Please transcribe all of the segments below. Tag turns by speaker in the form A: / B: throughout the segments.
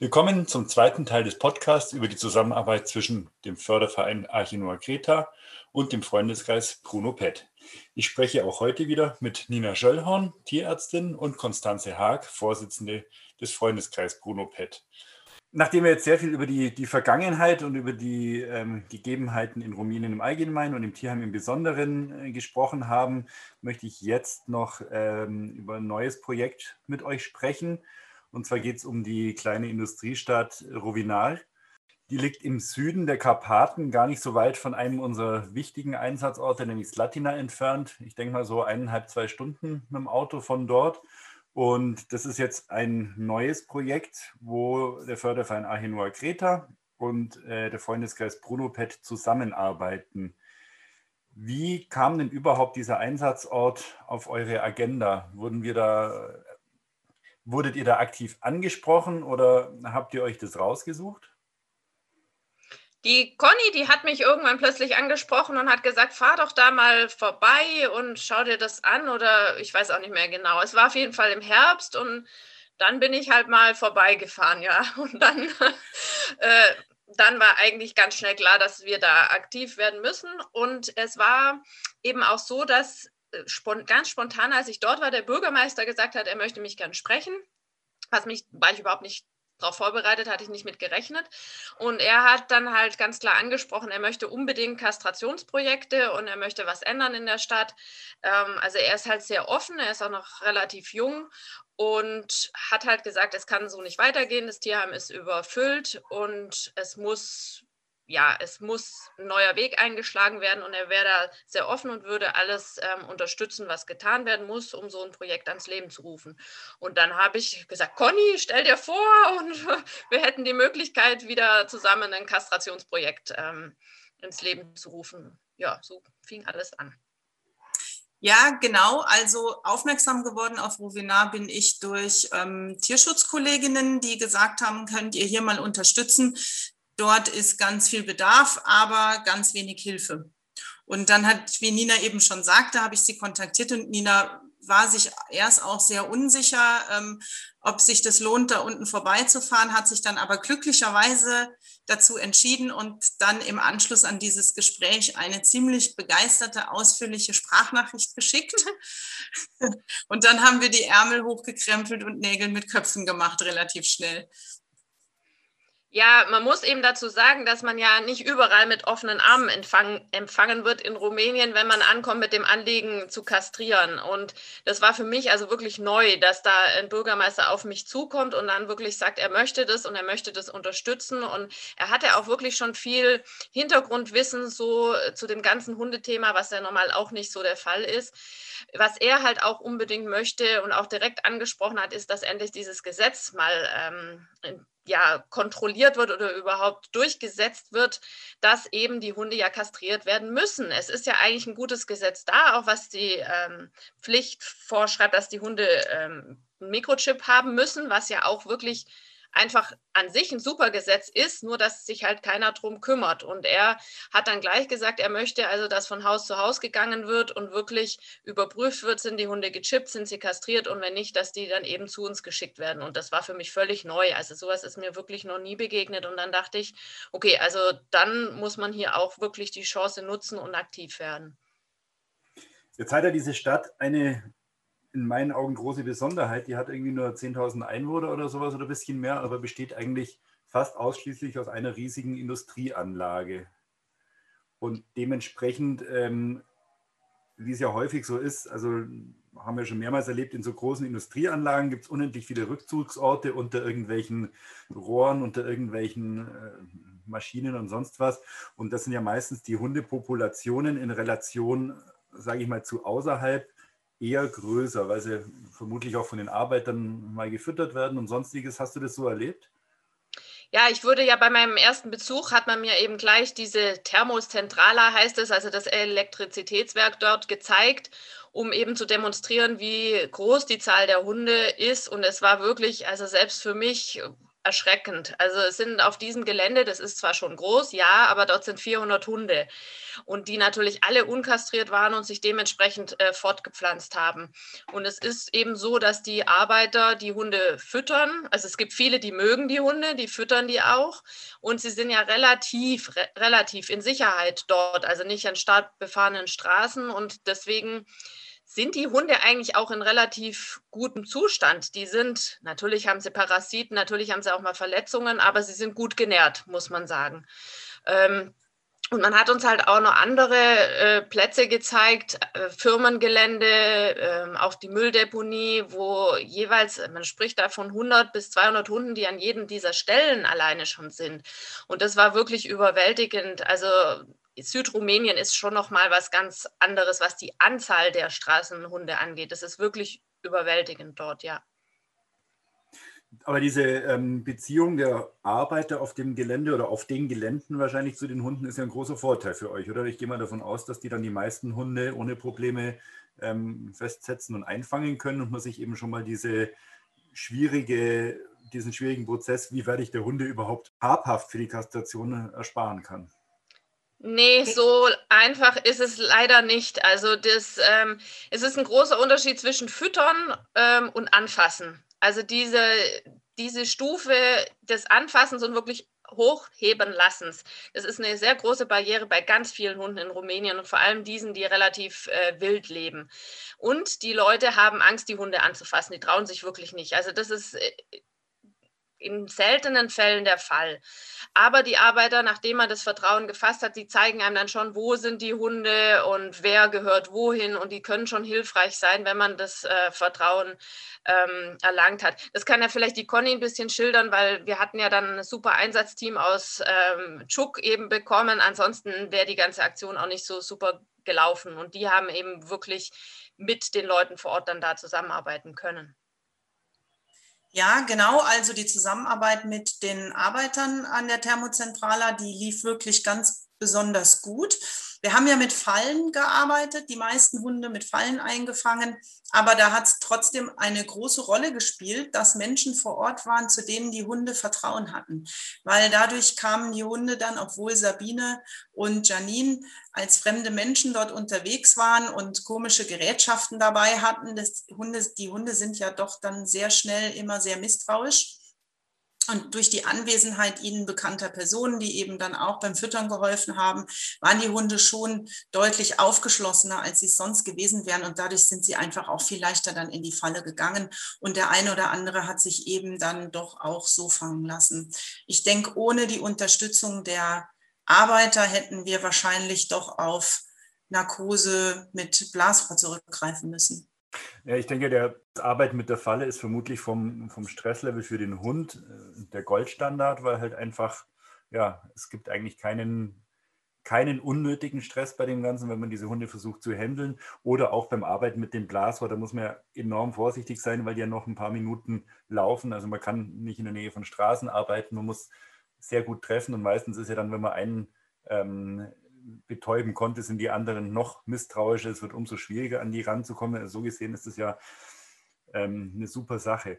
A: Willkommen zum zweiten Teil des Podcasts über die Zusammenarbeit zwischen dem Förderverein Archinoa Kreta und dem Freundeskreis Bruno Pett. Ich spreche auch heute wieder mit Nina Schöllhorn, Tierärztin, und Konstanze Haag, Vorsitzende des Freundeskreis Bruno Pett. Nachdem wir jetzt sehr viel über die, die Vergangenheit und über die ähm, Gegebenheiten in Rumänien im Allgemeinen und im Tierheim im Besonderen äh, gesprochen haben, möchte ich jetzt noch ähm, über ein neues Projekt mit euch sprechen. Und zwar geht es um die kleine Industriestadt Rovinal. Die liegt im Süden der Karpaten, gar nicht so weit von einem unserer wichtigen Einsatzorte, nämlich Slatina, entfernt. Ich denke mal so eineinhalb, zwei Stunden mit dem Auto von dort. Und das ist jetzt ein neues Projekt, wo der Förderverein Ahinua Kreta und äh, der Freundeskreis Bruno Pet zusammenarbeiten. Wie kam denn überhaupt dieser Einsatzort auf eure Agenda? Wurden wir da Wurdet ihr da aktiv angesprochen oder habt ihr euch das rausgesucht?
B: Die Conny, die hat mich irgendwann plötzlich angesprochen und hat gesagt, fahr doch da mal vorbei und schau dir das an oder ich weiß auch nicht mehr genau. Es war auf jeden Fall im Herbst und dann bin ich halt mal vorbeigefahren, ja. Und dann, äh, dann war eigentlich ganz schnell klar, dass wir da aktiv werden müssen. Und es war eben auch so, dass äh, ganz spontan, als ich dort war, der Bürgermeister gesagt hat, er möchte mich gern sprechen, was mich, war ich überhaupt nicht darauf vorbereitet, hatte ich nicht mit gerechnet. Und er hat dann halt ganz klar angesprochen, er möchte unbedingt Kastrationsprojekte und er möchte was ändern in der Stadt. Ähm, also er ist halt sehr offen, er ist auch noch relativ jung und hat halt gesagt, es kann so nicht weitergehen, das Tierheim ist überfüllt und es muss ja, es muss ein neuer Weg eingeschlagen werden und er wäre da sehr offen und würde alles ähm, unterstützen, was getan werden muss, um so ein Projekt ans Leben zu rufen. Und dann habe ich gesagt, Conny, stell dir vor, und wir hätten die Möglichkeit, wieder zusammen ein Kastrationsprojekt ähm, ins Leben zu rufen. Ja, so fing alles an.
C: Ja, genau. Also aufmerksam geworden auf Rovinar bin ich durch ähm, Tierschutzkolleginnen, die gesagt haben, könnt ihr hier mal unterstützen. Dort ist ganz viel Bedarf, aber ganz wenig Hilfe. Und dann hat, wie Nina eben schon sagte, habe ich sie kontaktiert und Nina war sich erst auch sehr unsicher, ähm, ob sich das lohnt, da unten vorbeizufahren, hat sich dann aber glücklicherweise dazu entschieden und dann im Anschluss an dieses Gespräch eine ziemlich begeisterte, ausführliche Sprachnachricht geschickt. Und dann haben wir die Ärmel hochgekrempelt und Nägel mit Köpfen gemacht, relativ schnell.
B: Ja, man muss eben dazu sagen, dass man ja nicht überall mit offenen Armen empfangen, empfangen wird in Rumänien, wenn man ankommt mit dem Anliegen zu kastrieren. Und das war für mich also wirklich neu, dass da ein Bürgermeister auf mich zukommt und dann wirklich sagt, er möchte das und er möchte das unterstützen. Und er hatte auch wirklich schon viel Hintergrundwissen so zu dem ganzen Hundethema, was ja normal auch nicht so der Fall ist. Was er halt auch unbedingt möchte und auch direkt angesprochen hat, ist, dass endlich dieses Gesetz mal ähm, ja kontrolliert wird oder überhaupt durchgesetzt wird, dass eben die Hunde ja kastriert werden müssen. Es ist ja eigentlich ein gutes Gesetz da, auch was die ähm, Pflicht vorschreibt, dass die Hunde ähm, einen Mikrochip haben müssen, was ja auch wirklich einfach an sich ein super Gesetz ist, nur dass sich halt keiner drum kümmert. Und er hat dann gleich gesagt, er möchte also, dass von Haus zu Haus gegangen wird und wirklich überprüft wird, sind die Hunde gechippt, sind sie kastriert und wenn nicht, dass die dann eben zu uns geschickt werden. Und das war für mich völlig neu. Also sowas ist mir wirklich noch nie begegnet. Und dann dachte ich, okay, also dann muss man hier auch wirklich die Chance nutzen und aktiv werden.
A: Jetzt hat ja diese Stadt eine in meinen Augen große Besonderheit. Die hat irgendwie nur 10.000 Einwohner oder sowas oder ein bisschen mehr, aber besteht eigentlich fast ausschließlich aus einer riesigen Industrieanlage. Und dementsprechend, ähm, wie es ja häufig so ist, also haben wir schon mehrmals erlebt, in so großen Industrieanlagen gibt es unendlich viele Rückzugsorte unter irgendwelchen Rohren, unter irgendwelchen äh, Maschinen und sonst was. Und das sind ja meistens die Hundepopulationen in Relation, sage ich mal, zu außerhalb eher größer, weil sie vermutlich auch von den Arbeitern mal gefüttert werden und sonstiges. Hast du das so erlebt?
B: Ja, ich wurde ja bei meinem ersten Besuch, hat man mir eben gleich diese Thermozentrala, heißt es, also das Elektrizitätswerk dort gezeigt, um eben zu demonstrieren, wie groß die Zahl der Hunde ist. Und es war wirklich, also selbst für mich, erschreckend. Also es sind auf diesem Gelände, das ist zwar schon groß, ja, aber dort sind 400 Hunde und die natürlich alle unkastriert waren und sich dementsprechend äh, fortgepflanzt haben. Und es ist eben so, dass die Arbeiter die Hunde füttern. Also es gibt viele, die mögen die Hunde, die füttern die auch und sie sind ja relativ, re relativ in Sicherheit dort, also nicht an stark befahrenen Straßen und deswegen sind die Hunde eigentlich auch in relativ gutem Zustand. Die sind, natürlich haben sie Parasiten, natürlich haben sie auch mal Verletzungen, aber sie sind gut genährt, muss man sagen. Ähm, und man hat uns halt auch noch andere äh, Plätze gezeigt, äh, Firmengelände, äh, auch die Mülldeponie, wo jeweils, man spricht da von 100 bis 200 Hunden, die an jedem dieser Stellen alleine schon sind. Und das war wirklich überwältigend. Also Südrumänien ist schon noch mal was ganz anderes, was die Anzahl der Straßenhunde angeht. Das ist wirklich überwältigend dort, ja.
A: Aber diese ähm, Beziehung der Arbeiter auf dem Gelände oder auf den Geländen wahrscheinlich zu den Hunden ist ja ein großer Vorteil für euch, oder? Ich gehe mal davon aus, dass die dann die meisten Hunde ohne Probleme ähm, festsetzen und einfangen können und man sich eben schon mal diese schwierige, diesen schwierigen Prozess, wie werde ich der Hunde überhaupt habhaft für die Kastration ersparen kann.
B: Nee, so einfach ist es leider nicht. Also das, ähm, es ist ein großer Unterschied zwischen Füttern ähm, und Anfassen. Also diese, diese Stufe des Anfassens und wirklich hochheben lassens. Das ist eine sehr große Barriere bei ganz vielen Hunden in Rumänien und vor allem diesen, die relativ äh, wild leben. Und die Leute haben Angst, die Hunde anzufassen. Die trauen sich wirklich nicht. Also das ist äh, in seltenen Fällen der Fall. Aber die Arbeiter, nachdem man das Vertrauen gefasst hat, die zeigen einem dann schon, wo sind die Hunde und wer gehört wohin. Und die können schon hilfreich sein, wenn man das äh, Vertrauen ähm, erlangt hat. Das kann ja vielleicht die Conny ein bisschen schildern, weil wir hatten ja dann ein super Einsatzteam aus ähm, Chuk eben bekommen. Ansonsten wäre die ganze Aktion auch nicht so super gelaufen. Und die haben eben wirklich mit den Leuten vor Ort dann da zusammenarbeiten können.
C: Ja, genau. Also die Zusammenarbeit mit den Arbeitern an der Thermozentrala, die lief wirklich ganz besonders gut. Wir haben ja mit Fallen gearbeitet, die meisten Hunde mit Fallen eingefangen, aber da hat es trotzdem eine große Rolle gespielt, dass Menschen vor Ort waren, zu denen die Hunde Vertrauen hatten, weil dadurch kamen die Hunde dann, obwohl Sabine und Janine als fremde Menschen dort unterwegs waren und komische Gerätschaften dabei hatten, das Hunde, die Hunde sind ja doch dann sehr schnell immer sehr misstrauisch. Und durch die Anwesenheit ihnen bekannter Personen, die eben dann auch beim Füttern geholfen haben, waren die Hunde schon deutlich aufgeschlossener, als sie es sonst gewesen wären. Und dadurch sind sie einfach auch viel leichter dann in die Falle gegangen. Und der eine oder andere hat sich eben dann doch auch so fangen lassen. Ich denke, ohne die Unterstützung der Arbeiter hätten wir wahrscheinlich doch auf Narkose mit Blasrohr zurückgreifen müssen.
A: Ja, ich denke, der Arbeit mit der Falle ist vermutlich vom, vom Stresslevel für den Hund äh, der Goldstandard, weil halt einfach, ja, es gibt eigentlich keinen, keinen unnötigen Stress bei dem Ganzen, wenn man diese Hunde versucht zu handeln. Oder auch beim Arbeiten mit dem Blasrohr, da muss man ja enorm vorsichtig sein, weil die ja noch ein paar Minuten laufen. Also man kann nicht in der Nähe von Straßen arbeiten, man muss sehr gut treffen und meistens ist ja dann, wenn man einen ähm, betäuben konnte, sind die anderen noch misstrauischer. Es wird umso schwieriger, an die ranzukommen. Also so gesehen ist es ja ähm, eine super Sache.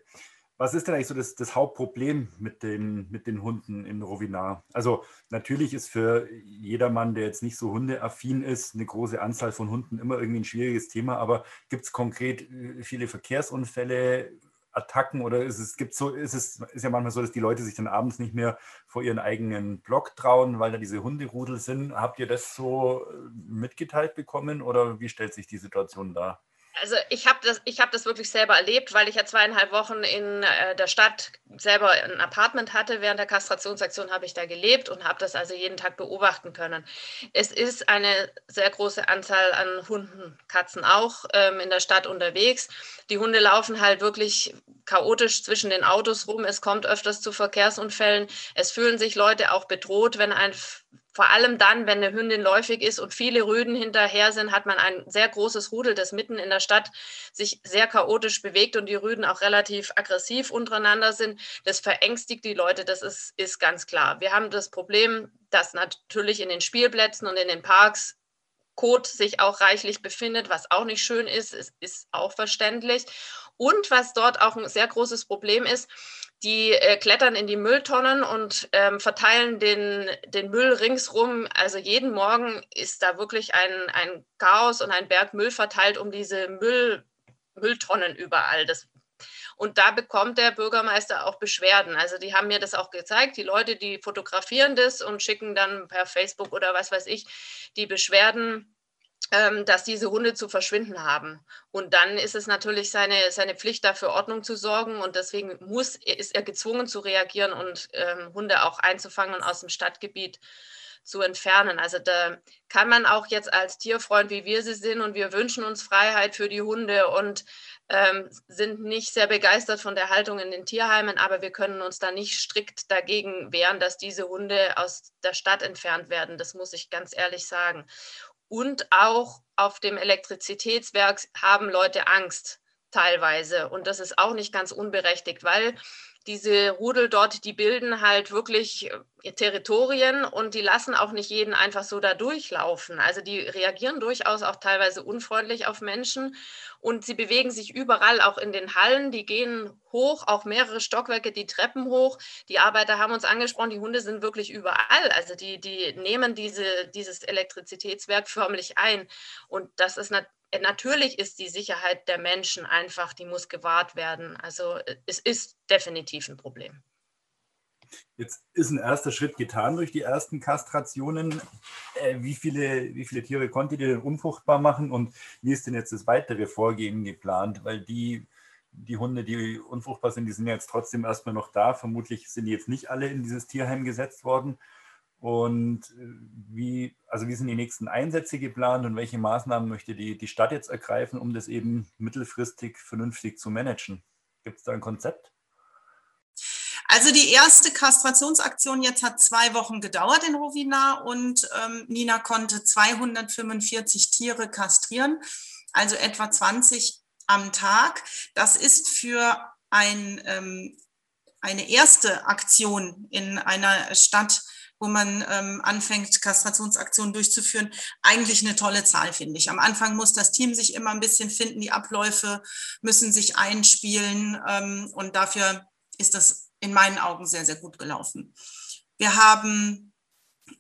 A: Was ist denn eigentlich so das, das, Hauptproblem mit den, mit den Hunden in Rovinar? Also natürlich ist für jedermann, der jetzt nicht so hundeaffin ist, eine große Anzahl von Hunden immer irgendwie ein schwieriges Thema. Aber gibt es konkret äh, viele Verkehrsunfälle? Attacken oder ist es gibt so ist es ist ja manchmal so, dass die Leute sich dann abends nicht mehr vor ihren eigenen Block trauen, weil da diese Hunderudel sind. Habt ihr das so äh, mitgeteilt bekommen oder wie stellt sich die Situation dar?
B: Also ich habe das, hab das wirklich selber erlebt, weil ich ja zweieinhalb Wochen in äh, der Stadt selber ein Apartment hatte. Während der Kastrationsaktion habe ich da gelebt und habe das also jeden Tag beobachten können. Es ist eine sehr große Anzahl an Hunden, Katzen auch ähm, in der Stadt unterwegs. Die Hunde laufen halt wirklich chaotisch zwischen den Autos rum. Es kommt öfters zu Verkehrsunfällen. Es fühlen sich Leute auch bedroht, wenn ein vor allem dann, wenn eine Hündin läufig ist und viele Rüden hinterher sind, hat man ein sehr großes Rudel, das mitten in der Stadt sich sehr chaotisch bewegt und die Rüden auch relativ aggressiv untereinander sind. Das verängstigt die Leute, das ist, ist ganz klar. Wir haben das Problem, dass natürlich in den Spielplätzen und in den Parks Kot sich auch reichlich befindet, was auch nicht schön ist, es ist auch verständlich. Und was dort auch ein sehr großes Problem ist, die äh, klettern in die Mülltonnen und ähm, verteilen den, den Müll ringsrum. Also jeden Morgen ist da wirklich ein, ein Chaos und ein Berg Müll verteilt um diese Müll, Mülltonnen überall. Das, und da bekommt der Bürgermeister auch Beschwerden. Also die haben mir das auch gezeigt. Die Leute, die fotografieren das und schicken dann per Facebook oder was weiß ich die Beschwerden dass diese Hunde zu verschwinden haben. Und dann ist es natürlich seine, seine Pflicht, dafür Ordnung zu sorgen. Und deswegen muss, ist er gezwungen zu reagieren und ähm, Hunde auch einzufangen und aus dem Stadtgebiet zu entfernen. Also da kann man auch jetzt als Tierfreund, wie wir sie sind, und wir wünschen uns Freiheit für die Hunde und ähm, sind nicht sehr begeistert von der Haltung in den Tierheimen, aber wir können uns da nicht strikt dagegen wehren, dass diese Hunde aus der Stadt entfernt werden. Das muss ich ganz ehrlich sagen. Und auch auf dem Elektrizitätswerk haben Leute Angst teilweise. Und das ist auch nicht ganz unberechtigt, weil diese Rudel dort, die bilden halt wirklich äh, Territorien und die lassen auch nicht jeden einfach so da durchlaufen. Also die reagieren durchaus auch teilweise unfreundlich auf Menschen und sie bewegen sich überall, auch in den Hallen. Die gehen hoch, auch mehrere Stockwerke, die Treppen hoch. Die Arbeiter haben uns angesprochen, die Hunde sind wirklich überall. Also die, die nehmen diese, dieses Elektrizitätswerk förmlich ein. Und das ist natürlich natürlich ist die Sicherheit der Menschen einfach, die muss gewahrt werden. Also äh, es ist definitiv ein Problem.
A: Jetzt ist ein erster Schritt getan durch die ersten Kastrationen. Äh, wie, viele, wie viele Tiere konntet ihr denn unfruchtbar machen und wie ist denn jetzt das weitere Vorgehen geplant? Weil die, die Hunde, die unfruchtbar sind, die sind jetzt trotzdem erstmal noch da. Vermutlich sind die jetzt nicht alle in dieses Tierheim gesetzt worden. Und äh, wie, also wie sind die nächsten Einsätze geplant und welche Maßnahmen möchte die, die Stadt jetzt ergreifen, um das eben mittelfristig vernünftig zu managen? Gibt es da ein Konzept?
C: Also die erste Kastrationsaktion jetzt hat zwei Wochen gedauert in Rovina und ähm, Nina konnte 245 Tiere kastrieren, also etwa 20 am Tag. Das ist für ein, ähm, eine erste Aktion in einer Stadt wo man ähm, anfängt, Kastrationsaktionen durchzuführen, eigentlich eine tolle Zahl, finde ich. Am Anfang muss das Team sich immer ein bisschen finden, die Abläufe müssen sich einspielen ähm, und dafür ist das in meinen Augen sehr, sehr gut gelaufen. Wir haben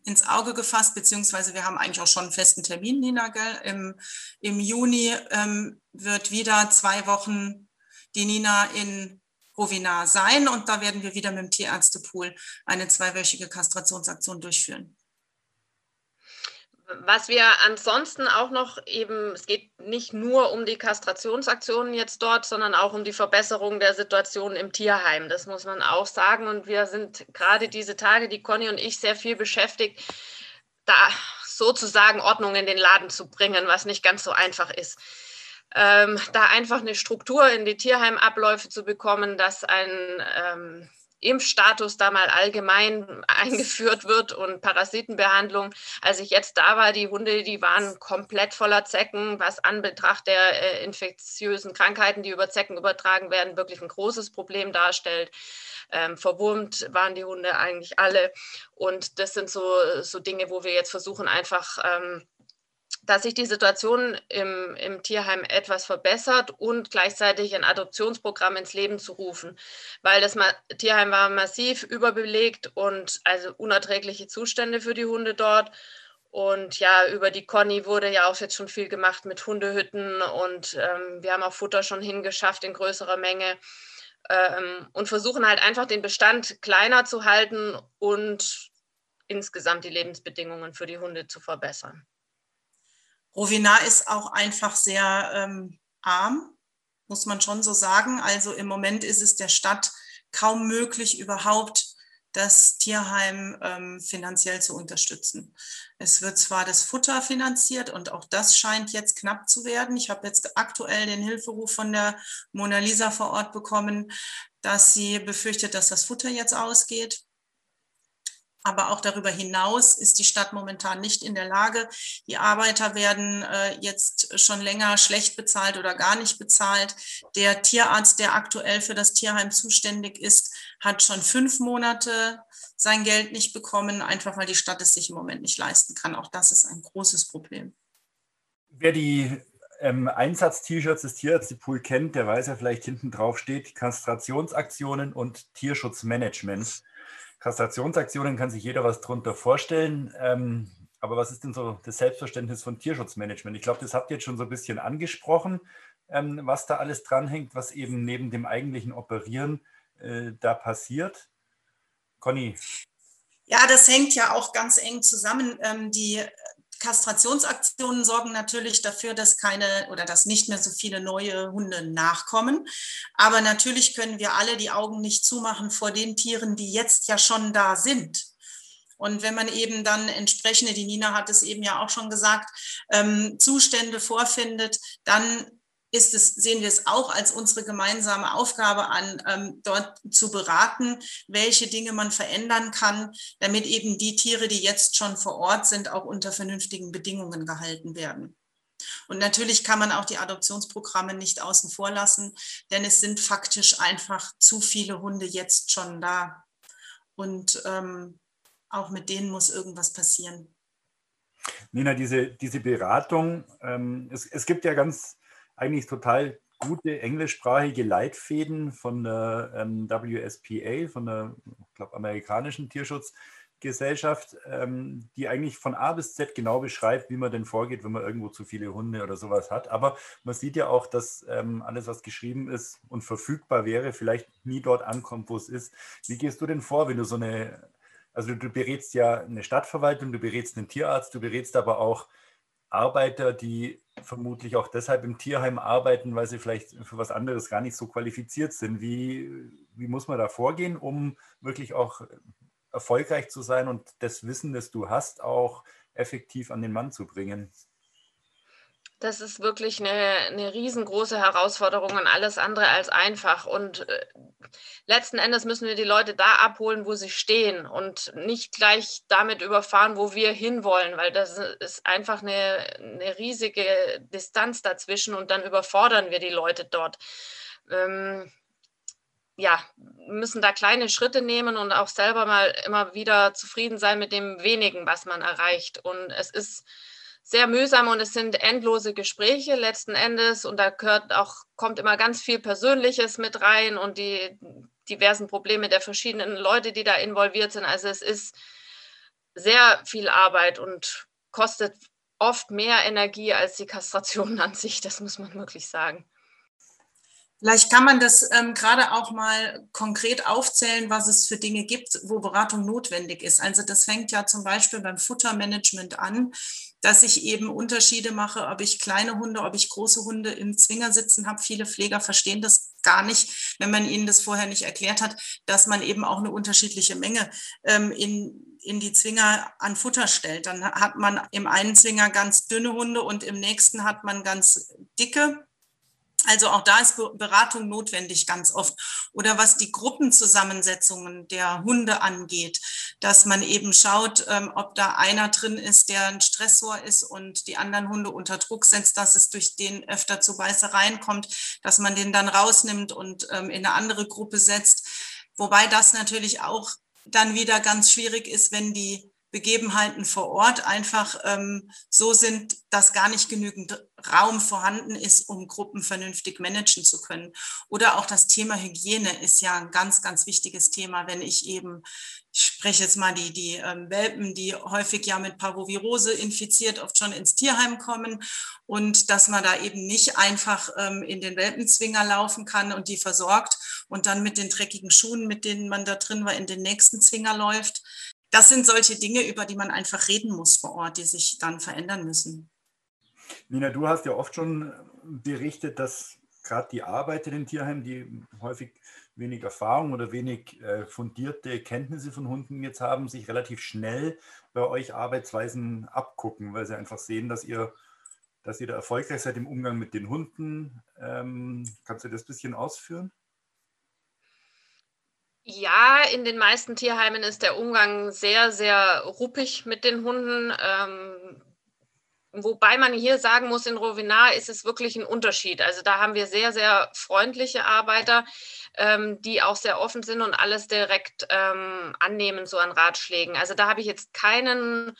C: ins Auge gefasst, beziehungsweise wir haben eigentlich auch schon einen festen Termin, Nina, gell? Im, im Juni ähm, wird wieder zwei Wochen die Nina in Rovinar sein. Und da werden wir wieder mit dem Tierärztepool eine zweiwöchige Kastrationsaktion durchführen.
B: Was wir ansonsten auch noch eben, es geht nicht nur um die Kastrationsaktionen jetzt dort, sondern auch um die Verbesserung der Situation im Tierheim. Das muss man auch sagen. Und wir sind gerade diese Tage, die Conny und ich, sehr viel beschäftigt, da sozusagen Ordnung in den Laden zu bringen, was nicht ganz so einfach ist ähm, da einfach eine Struktur in die Tierheimabläufe zu bekommen, dass ein ähm, Impfstatus da mal allgemein eingeführt wird und Parasitenbehandlung. Als ich jetzt da war, die Hunde, die waren komplett voller Zecken, was an Betracht der äh, infektiösen Krankheiten, die über Zecken übertragen werden, wirklich ein großes Problem darstellt. Ähm, verwurmt waren die Hunde eigentlich alle. Und das sind so, so Dinge, wo wir jetzt versuchen, einfach ähm, dass sich die Situation im, im, Tierheim etwas verbessert und gleichzeitig ein Adoptionsprogramm ins Leben zu rufen, weil das Tierheim war massiv überbelegt und also unerträgliche Zustände für die Hunde dort. Und ja, über die Conny wurde ja auch jetzt schon viel gemacht mit Hundehütten und ähm, wir haben auch Futter schon hingeschafft in größerer Menge ähm, und versuchen halt einfach den Bestand kleiner zu halten und insgesamt die Lebensbedingungen für die Hunde zu verbessern.
C: Rovinar ist auch einfach sehr ähm, arm, muss man schon so sagen. Also im Moment ist es der Stadt kaum möglich, überhaupt das Tierheim ähm, finanziell zu unterstützen. Es wird zwar das Futter finanziert und auch das scheint jetzt knapp zu werden. Ich habe jetzt aktuell den Hilferuf von der Mona Lisa vor Ort bekommen, dass sie befürchtet, dass das Futter jetzt ausgeht. Aber auch darüber hinaus ist die Stadt momentan nicht in der Lage. Die Arbeiter werden äh, jetzt schon länger schlecht bezahlt oder gar nicht bezahlt. Der Tierarzt, der aktuell für das Tierheim zuständig ist, hat schon fünf Monate sein Geld nicht bekommen, einfach weil die Stadt es sich im Moment nicht leisten kann. Auch das ist ein großes Problem.
A: Wer die ähm, Einsatz-T-Shirts des Tierärztepool kennt, der weiß ja vielleicht hinten drauf steht Kastrationsaktionen und Tierschutzmanagement. Kastrationsaktionen kann sich jeder was darunter vorstellen. Ähm, aber was ist denn so das Selbstverständnis von Tierschutzmanagement? Ich glaube, das habt ihr jetzt schon so ein bisschen angesprochen, ähm, was da alles dranhängt, was eben neben dem eigentlichen Operieren äh, da passiert. Conny.
C: Ja, das hängt ja auch ganz eng zusammen. Ähm, die Kastrationsaktionen sorgen natürlich dafür, dass keine oder dass nicht mehr so viele neue Hunde nachkommen. Aber natürlich können wir alle die Augen nicht zumachen vor den Tieren, die jetzt ja schon da sind. Und wenn man eben dann entsprechende, die Nina hat es eben ja auch schon gesagt, ähm, Zustände vorfindet, dann ist es, sehen wir es auch als unsere gemeinsame Aufgabe an, ähm, dort zu beraten, welche Dinge man verändern kann, damit eben die Tiere, die jetzt schon vor Ort sind, auch unter vernünftigen Bedingungen gehalten werden. Und natürlich kann man auch die Adoptionsprogramme nicht außen vor lassen, denn es sind faktisch einfach zu viele Hunde jetzt schon da. Und ähm, auch mit denen muss irgendwas passieren.
A: Nina, diese, diese Beratung, ähm, es, es gibt ja ganz eigentlich total gute englischsprachige Leitfäden von der ähm, WSPA, von der glaub, amerikanischen Tierschutzgesellschaft, ähm, die eigentlich von A bis Z genau beschreibt, wie man denn vorgeht, wenn man irgendwo zu viele Hunde oder sowas hat. Aber man sieht ja auch, dass ähm, alles, was geschrieben ist und verfügbar wäre, vielleicht nie dort ankommt, wo es ist. Wie gehst du denn vor, wenn du so eine, also du berätst ja eine Stadtverwaltung, du berätst einen Tierarzt, du berätst aber auch Arbeiter, die vermutlich auch deshalb im Tierheim arbeiten, weil sie vielleicht für was anderes gar nicht so qualifiziert sind. Wie, wie muss man da vorgehen, um wirklich auch erfolgreich zu sein und das Wissen, das du hast, auch effektiv an den Mann zu bringen?
B: Das ist wirklich eine, eine riesengroße Herausforderung und alles andere als einfach. Und äh, letzten Endes müssen wir die Leute da abholen, wo sie stehen und nicht gleich damit überfahren, wo wir hinwollen, weil das ist einfach eine, eine riesige Distanz dazwischen und dann überfordern wir die Leute dort. Ähm, ja, müssen da kleine Schritte nehmen und auch selber mal immer wieder zufrieden sein mit dem wenigen, was man erreicht. Und es ist sehr mühsam und es sind endlose Gespräche letzten Endes und da gehört auch, kommt immer ganz viel Persönliches mit rein und die diversen Probleme der verschiedenen Leute, die da involviert sind. Also es ist sehr viel Arbeit und kostet oft mehr Energie als die Kastration an sich, das muss man wirklich sagen.
C: Vielleicht kann man das ähm, gerade auch mal konkret aufzählen, was es für Dinge gibt, wo Beratung notwendig ist. Also das fängt ja zum Beispiel beim Futtermanagement an dass ich eben Unterschiede mache, ob ich kleine Hunde, ob ich große Hunde im Zwinger sitzen habe. Viele Pfleger verstehen das gar nicht, wenn man ihnen das vorher nicht erklärt hat, dass man eben auch eine unterschiedliche Menge ähm, in, in die Zwinger an Futter stellt. Dann hat man im einen Zwinger ganz dünne Hunde und im nächsten hat man ganz dicke. Also auch da ist Beratung notwendig ganz oft. Oder was die Gruppenzusammensetzungen der Hunde angeht, dass man eben schaut, ähm, ob da einer drin ist, der ein Stressor ist und die anderen Hunde unter Druck setzt, dass es durch den öfter zu Beißereien kommt, dass man den dann rausnimmt und ähm, in eine andere Gruppe setzt. Wobei das natürlich auch dann wieder ganz schwierig ist, wenn die Begebenheiten vor Ort einfach ähm, so sind, dass gar nicht genügend Raum vorhanden ist, um Gruppen vernünftig managen zu können. Oder auch das Thema Hygiene ist ja ein ganz, ganz wichtiges Thema, wenn ich eben, ich spreche jetzt mal die, die ähm, Welpen, die häufig ja mit Parvovirose infiziert, oft schon ins Tierheim kommen und dass man da eben nicht einfach ähm, in den Welpenzwinger laufen kann und die versorgt und dann mit den dreckigen Schuhen, mit denen man da drin war, in den nächsten Zwinger läuft das sind solche Dinge, über die man einfach reden muss vor Ort, die sich dann verändern müssen.
A: Nina, du hast ja oft schon berichtet, dass gerade die Arbeit in Tierheimen, die häufig wenig Erfahrung oder wenig äh, fundierte Kenntnisse von Hunden jetzt haben, sich relativ schnell bei euch Arbeitsweisen abgucken, weil sie einfach sehen, dass ihr, dass ihr da erfolgreich seid im Umgang mit den Hunden. Ähm, kannst du das ein bisschen ausführen?
B: Ja, in den meisten Tierheimen ist der Umgang sehr, sehr ruppig mit den Hunden. Ähm, wobei man hier sagen muss, in Rovinar ist es wirklich ein Unterschied. Also da haben wir sehr, sehr freundliche Arbeiter, ähm, die auch sehr offen sind und alles direkt ähm, annehmen, so an Ratschlägen. Also da habe ich jetzt keinen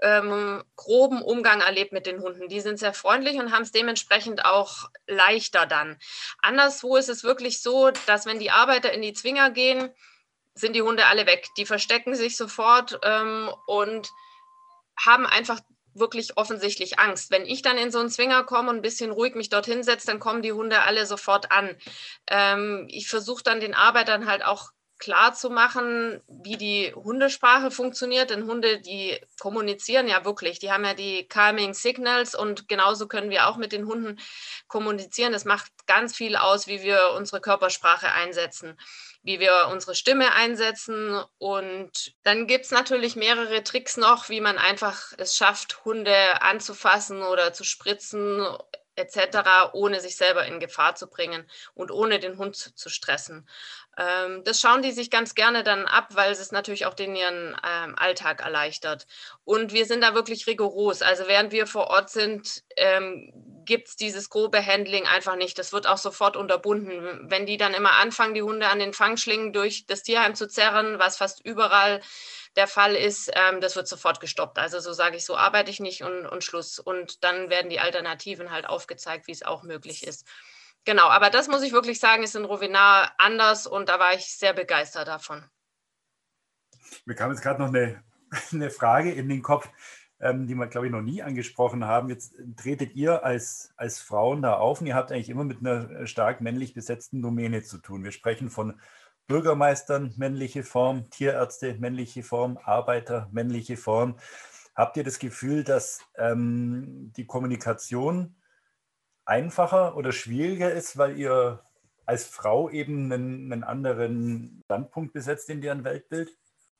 B: ähm, groben Umgang erlebt mit den Hunden. Die sind sehr freundlich und haben es dementsprechend auch leichter dann. Anderswo ist es wirklich so, dass wenn die Arbeiter in die Zwinger gehen, sind die Hunde alle weg. Die verstecken sich sofort ähm, und haben einfach wirklich offensichtlich Angst. Wenn ich dann in so einen Zwinger komme und ein bisschen ruhig mich dorthin setze, dann kommen die Hunde alle sofort an. Ähm, ich versuche dann den Arbeitern halt auch klar zu machen, wie die Hundesprache funktioniert. Denn Hunde, die kommunizieren ja wirklich. Die haben ja die Calming Signals und genauso können wir auch mit den Hunden kommunizieren. Das macht ganz viel aus, wie wir unsere Körpersprache einsetzen, wie wir unsere Stimme einsetzen. Und dann gibt es natürlich mehrere Tricks noch, wie man einfach es schafft, Hunde anzufassen oder zu spritzen etc., ohne sich selber in Gefahr zu bringen und ohne den Hund zu stressen. Ähm, das schauen die sich ganz gerne dann ab, weil es natürlich auch den ihren ähm, Alltag erleichtert. Und wir sind da wirklich rigoros. Also während wir vor Ort sind, ähm, gibt es dieses grobe Handling einfach nicht. Das wird auch sofort unterbunden. Wenn die dann immer anfangen, die Hunde an den Fangschlingen durch das Tierheim zu zerren, was fast überall der Fall ist, ähm, das wird sofort gestoppt. Also so sage ich, so arbeite ich nicht und, und Schluss. Und dann werden die Alternativen halt aufgezeigt, wie es auch möglich ist. Genau, aber das muss ich wirklich sagen, ist in Rovinar anders und da war ich sehr begeistert davon.
A: Mir kam jetzt gerade noch eine, eine Frage in den Kopf, ähm, die wir, glaube ich, noch nie angesprochen haben. Jetzt tretet ihr als, als Frauen da auf und ihr habt eigentlich immer mit einer stark männlich besetzten Domäne zu tun. Wir sprechen von Bürgermeistern, männliche Form, Tierärzte, männliche Form, Arbeiter, männliche Form. Habt ihr das Gefühl, dass ähm, die Kommunikation einfacher oder schwieriger ist, weil ihr als Frau eben einen, einen anderen Standpunkt besetzt in deren Weltbild?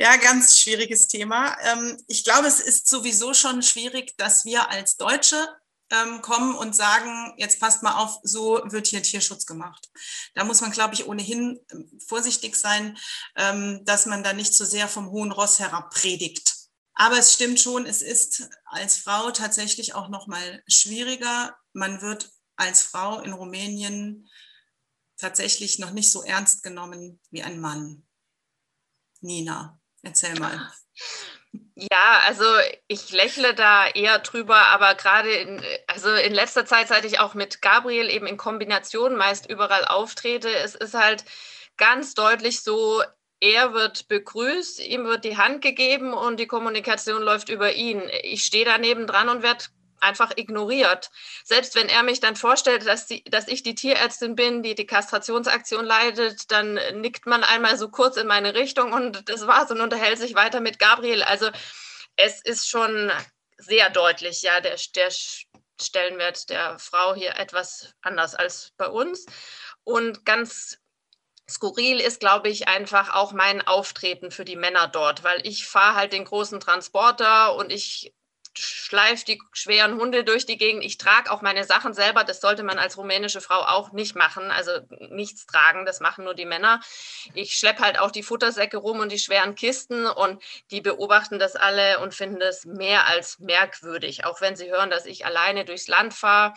C: Ja, ganz schwieriges Thema. Ähm, ich glaube, es ist sowieso schon schwierig, dass wir als Deutsche ähm, kommen und sagen, jetzt passt mal auf, so wird hier Tierschutz gemacht. Da muss man, glaube ich, ohnehin ähm, vorsichtig sein, dass man da nicht zu so sehr vom hohen Ross herab predigt. Aber es stimmt schon, es ist als Frau tatsächlich auch noch mal schwieriger. Man wird als Frau in Rumänien tatsächlich noch nicht so ernst genommen wie ein Mann. Nina, erzähl mal.
B: Ja, also ich lächle da eher drüber, aber gerade in, also in letzter Zeit, seit ich auch mit Gabriel eben in Kombination meist überall auftrete, es ist halt ganz deutlich so, er wird begrüßt, ihm wird die Hand gegeben und die Kommunikation läuft über ihn. Ich stehe daneben dran und werde einfach ignoriert. Selbst wenn er mich dann vorstellt, dass, die, dass ich die Tierärztin bin, die die Kastrationsaktion leitet, dann nickt man einmal so kurz in meine Richtung und das war's und unterhält sich weiter mit Gabriel. Also es ist schon sehr deutlich, ja, der, der Stellenwert der Frau hier etwas anders als bei uns. Und ganz skurril ist, glaube ich, einfach auch mein Auftreten für die Männer dort, weil ich fahre halt den großen Transporter und ich schleife die schweren Hunde durch die Gegend. Ich trage auch meine Sachen selber. Das sollte man als rumänische Frau auch nicht machen. Also nichts tragen, das machen nur die Männer. Ich schleppe halt auch die Futtersäcke rum und die schweren Kisten und die beobachten das alle und finden das mehr als merkwürdig. Auch wenn sie hören, dass ich alleine durchs Land fahre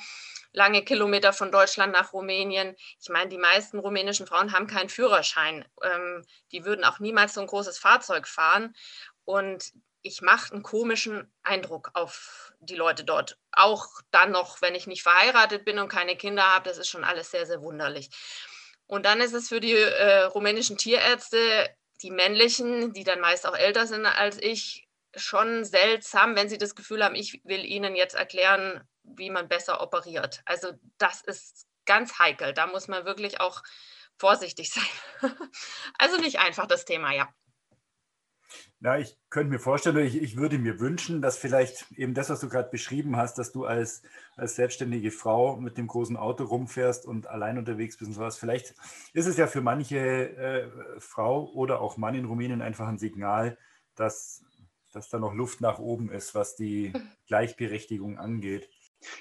B: lange Kilometer von Deutschland nach Rumänien. Ich meine, die meisten rumänischen Frauen haben keinen Führerschein. Ähm, die würden auch niemals so ein großes Fahrzeug fahren. Und ich mache einen komischen Eindruck auf die Leute dort. Auch dann noch, wenn ich nicht verheiratet bin und keine Kinder habe, das ist schon alles sehr, sehr wunderlich. Und dann ist es für die äh, rumänischen Tierärzte, die männlichen, die dann meist auch älter sind als ich, schon seltsam, wenn sie das Gefühl haben, ich will ihnen jetzt erklären, wie man besser operiert. Also das ist ganz heikel. Da muss man wirklich auch vorsichtig sein. also nicht einfach das Thema, ja.
A: Ja, ich könnte mir vorstellen, ich, ich würde mir wünschen, dass vielleicht eben das, was du gerade beschrieben hast, dass du als, als selbstständige Frau mit dem großen Auto rumfährst und allein unterwegs bist und sowas. Vielleicht ist es ja für manche äh, Frau oder auch Mann in Rumänien einfach ein Signal, dass, dass da noch Luft nach oben ist, was die Gleichberechtigung angeht.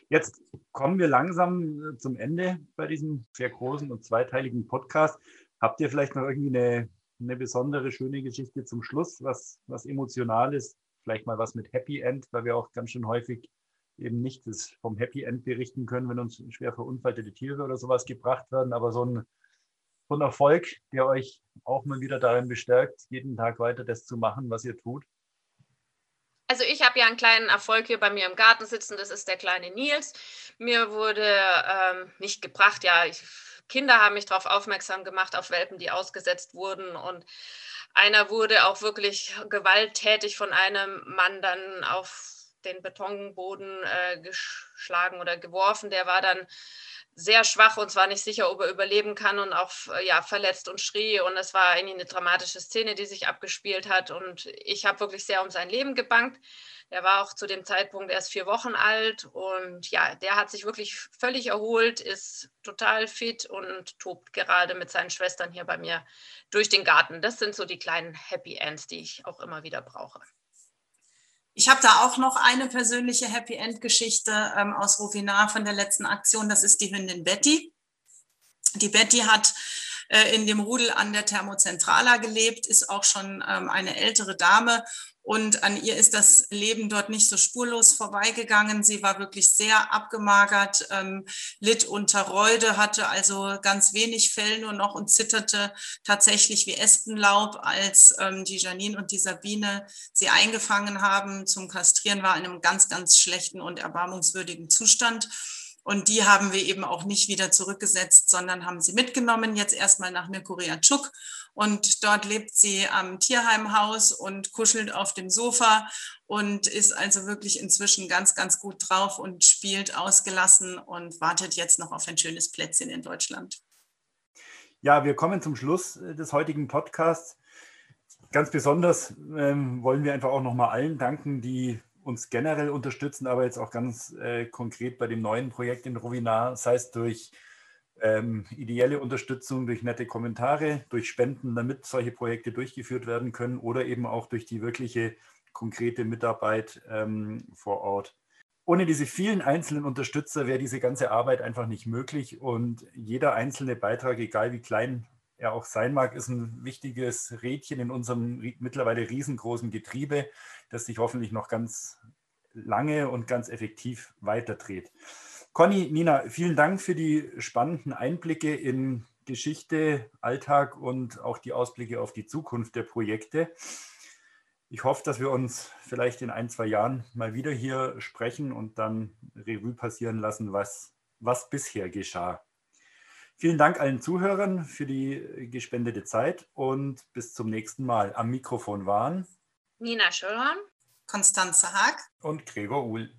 A: Jetzt kommen wir langsam äh, zum Ende bei diesem sehr großen und zweiteiligen Podcast. Habt ihr vielleicht noch irgendwie eine eine besondere, schöne Geschichte zum Schluss, was, was emotional ist. Vielleicht mal was mit Happy End, weil wir auch ganz schön häufig eben nicht vom Happy End berichten können, wenn uns schwer verunfallte Tiere oder sowas gebracht werden. Aber so ein, so ein Erfolg, der euch auch mal wieder darin bestärkt, jeden Tag weiter das zu machen, was ihr tut.
B: Also ich habe ja einen kleinen Erfolg hier bei mir im Garten sitzen, das ist der kleine Nils. Mir wurde ähm, nicht gebracht, ja, ich, Kinder haben mich darauf aufmerksam gemacht, auf Welpen, die ausgesetzt wurden. Und einer wurde auch wirklich gewalttätig von einem Mann dann auf den Betonboden äh, geschlagen oder geworfen. Der war dann sehr schwach und zwar nicht sicher, ob er überleben kann und auch ja, verletzt und schrie. Und es war eine dramatische Szene, die sich abgespielt hat. Und ich habe wirklich sehr um sein Leben gebankt. Er war auch zu dem Zeitpunkt erst vier Wochen alt und ja, der hat sich wirklich völlig erholt, ist total fit und tobt gerade mit seinen Schwestern hier bei mir durch den Garten. Das sind so die kleinen Happy Ends, die ich auch immer wieder brauche.
C: Ich habe da auch noch eine persönliche Happy End Geschichte ähm, aus Rovinar von der letzten Aktion. Das ist die Hündin Betty. Die Betty hat äh, in dem Rudel an der Thermozentrala gelebt, ist auch schon ähm, eine ältere Dame und an ihr ist das Leben dort nicht so spurlos vorbeigegangen. Sie war wirklich sehr abgemagert, ähm, litt unter Reude, hatte also ganz wenig Fell nur noch und zitterte tatsächlich wie Espenlaub, als ähm, die Janine und die Sabine sie eingefangen haben zum Kastrieren, war in einem ganz, ganz schlechten und erbarmungswürdigen Zustand. Und die haben wir eben auch nicht wieder zurückgesetzt, sondern haben sie mitgenommen, jetzt erstmal nach Mirkuriatschuk. Und dort lebt sie am Tierheimhaus und kuschelt auf dem Sofa und ist also wirklich inzwischen ganz, ganz gut drauf und spielt ausgelassen und wartet jetzt noch auf ein schönes Plätzchen in Deutschland.
A: Ja, wir kommen zum Schluss des heutigen Podcasts. Ganz besonders ähm, wollen wir einfach auch nochmal allen danken, die uns generell unterstützen, aber jetzt auch ganz äh, konkret bei dem neuen Projekt in Rovinar, sei es durch ähm, ideelle Unterstützung, durch nette Kommentare, durch Spenden, damit solche Projekte durchgeführt werden können oder eben auch durch die wirkliche konkrete Mitarbeit ähm, vor Ort. Ohne diese vielen einzelnen Unterstützer wäre diese ganze Arbeit einfach nicht möglich und jeder einzelne Beitrag, egal wie klein er auch sein mag, ist ein wichtiges Rädchen in unserem mittlerweile riesengroßen Getriebe, das sich hoffentlich noch ganz lange und ganz effektiv weiterdreht. Conny, Nina, vielen Dank für die spannenden Einblicke in Geschichte, Alltag und auch die Ausblicke auf die Zukunft der Projekte. Ich hoffe, dass wir uns vielleicht in ein, zwei Jahren mal wieder hier sprechen und dann Revue passieren lassen, was, was bisher geschah. Vielen Dank allen Zuhörern für die gespendete Zeit und bis zum nächsten Mal. Am Mikrofon waren
B: Nina Schöllhorn,
C: Konstanze Haag
A: und Gregor Uhl.